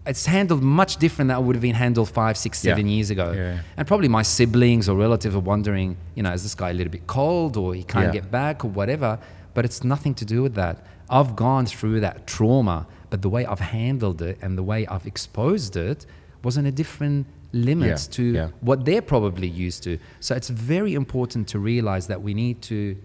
it's handled much different than it would have been handled five, six, seven Yeah. years ago. Yeah. And probably my siblings or relatives are wondering, you know, is this guy a little bit cold or he can't Yeah. get back or whatever? But it's nothing to do with that. I've gone through that trauma, but the way I've handled it and the way I've exposed it was in a different limits to what they're probably used to. So it's very important to realize that we need to.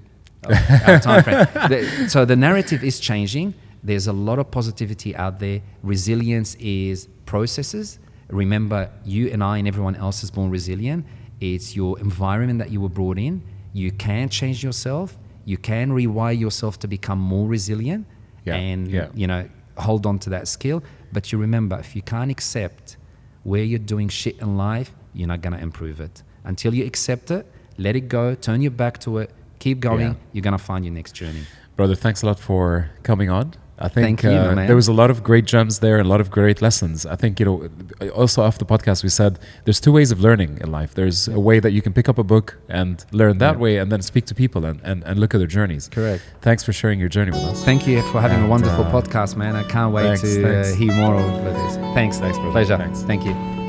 Oh, our time frame. The- so the narrative is changing. There's a lot of positivity out there. Resilience is processes. Remember, you and I and everyone else is born resilient. It's your environment that you were brought in. You can change yourself. You can rewire yourself to become more resilient, Yeah, and yeah. you know hold on to that skill. But you remember, if you can't accept where you're doing shit in life, you're not gonna improve it. Until you accept it, let it go, turn your back to it, keep going. Yeah. You're gonna find your next journey. Brother, thanks a lot for coming on. I think you, uh, there was a lot of great gems there and a lot of great lessons. I think, you know, also after the podcast, we said there's two ways of learning in life. There's a way that you can pick up a book and learn that Yeah. way and then speak to people and, and, and look at their journeys. Correct. Thanks for sharing your journey with us. Thank you for having a wonderful uh, podcast, man. I can't wait thanks, to thanks. Uh, hear more of this. Thanks. Thanks, brother. Pleasure. Thanks. Thank you.